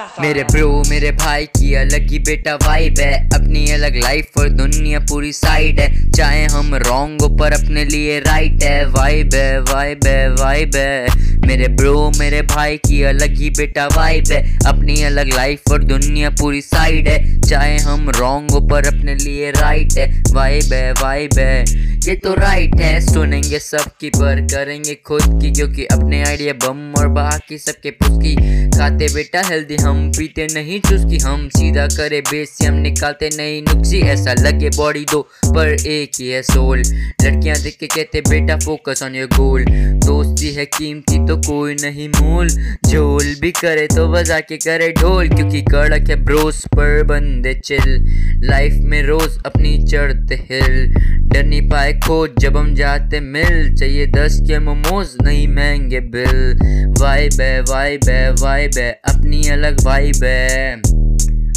मेरे ब्रो मेरे भाई की अलग ही बेटा वाइब है। अपनी अलग लाइफ और दुनिया पूरी साइड है। चाहे हम रॉन्ग पर अपने लिए राइट है। वाइब है वाइब है वाइब है। मेरे ब्रो मेरे भाई की अलग ही बेटा वाइब है। अपनी अलग लाइफ और दुनिया पूरी साइड है। चाहे हम रॉन्ग पर अपने लिए राइट है। वाइब है वाइब है। ये तो राइट है। सुनेंगे सबकी पर करेंगे खुद की, क्योंकि अपने आइडिया बम और बाकी सबके पुस्की खाते बेटा हेल्दी हम पीते नहीं चुस्की, हम सीधा करे बेसी। हम निकालते नहीं नुक्सी ऐसा लगे बॉडी दो पर एक ही है सोल लड़कियाँ देख के कहते, बेटा फोकस ऑन योर गोल दोस्ती है, कीमती तो कोई नहीं मोल। झोल भी करे तो बजा के करे ढोल, क्योंकि कड़क है ब्रोस पर बंदे चिल। लाइफ में रोज अपनी चढ़ते हिल। डर नहीं पाए खोज जब हम जाते मिल। चाहिए दस के मोमोज, नहीं महँगे बिल। वाइब है वाइब है वाइब है, अपनी अलग वाइब है।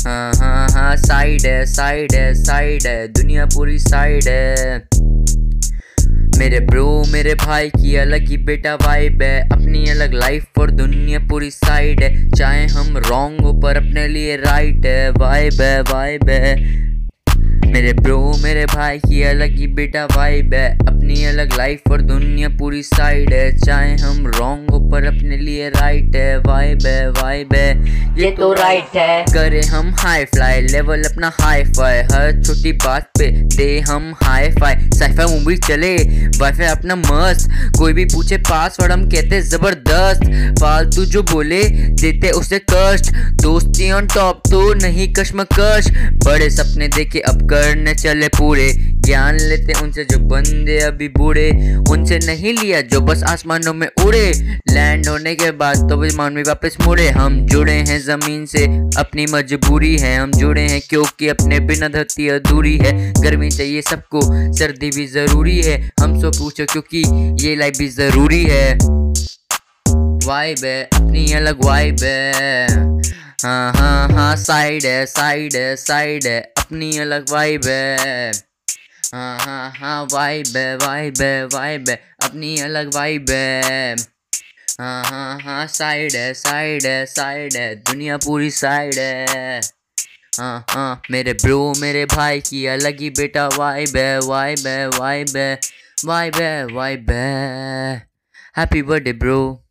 हाँ हाँ हाँ साइड है साइड है साइड है, दुनिया पूरी साइड है। मेरे ब्रो मेरे भाई की अलग ही बेटा वाइब है। अपनी अलग लाइफ और दुनिया पूरी साइड है। चाहे हम रॉन्ग हो पर अपने लिए राइट है। वाइब है वाइब है। मेरे ब्रो मेरे भाई की अलग ही बेटा वाइब है। अपनी अलग लाइफ और दुनिया पूरी साइड है। चाहे हम रॉन्ग हो पर अपने लिए राइट है। वाइब है वाइब है ये तो राइट है। करे हम हाई फ्लाई लेवल अपना हाई फाई हर छोटी बात पे दे हम हाई फाई साइफाई मूवी चले वाईफाई अपना मस्त कोई भी पूछे पासवर्ड हम कहते ज़बरदस्त। फालतू जो बोले देते उसे कष्ट दोस्ती ऑन टॉप तो नहीं कश्म कश्मकश। बड़े सपने देखे अब करने चले पूरे। ज्ञान लेते उनसे जो बंदे अभी बूढ़े। उनसे नहीं लिया जो बस आसमानों में उड़े। लैंड होने के बाद तो भी वापस मुड़े। हम जुड़े हैं ज़मीन से, अपनी मजबूरी है। हम जुड़े हैं क्योंकि अपने बिना धरती अधूरी है। गर्मी चाहिए सबको, सर्दी भी ज़रूरी है। हम सो पूछो क्योंकि ये लाइफ भी ज़रूरी है। वाइब है, अपनी अलग वाइब है। हाँ हाँ हाँ साइड है साइड है साइड है। अपनी अलग वाइब है। हाँ हाँ हाँ वाइब है वाइब है वाइब है, अपनी अलग वाइब है। हाँ हाँ हाँ साइड है साइड है साइड है, दुनिया पूरी साइड है। हाँ हाँ मेरे ब्रो मेरे भाई की अलग ही बेटा वाइब है वाइब है वाइब है वाइब है वाइब है। Happy birthday bro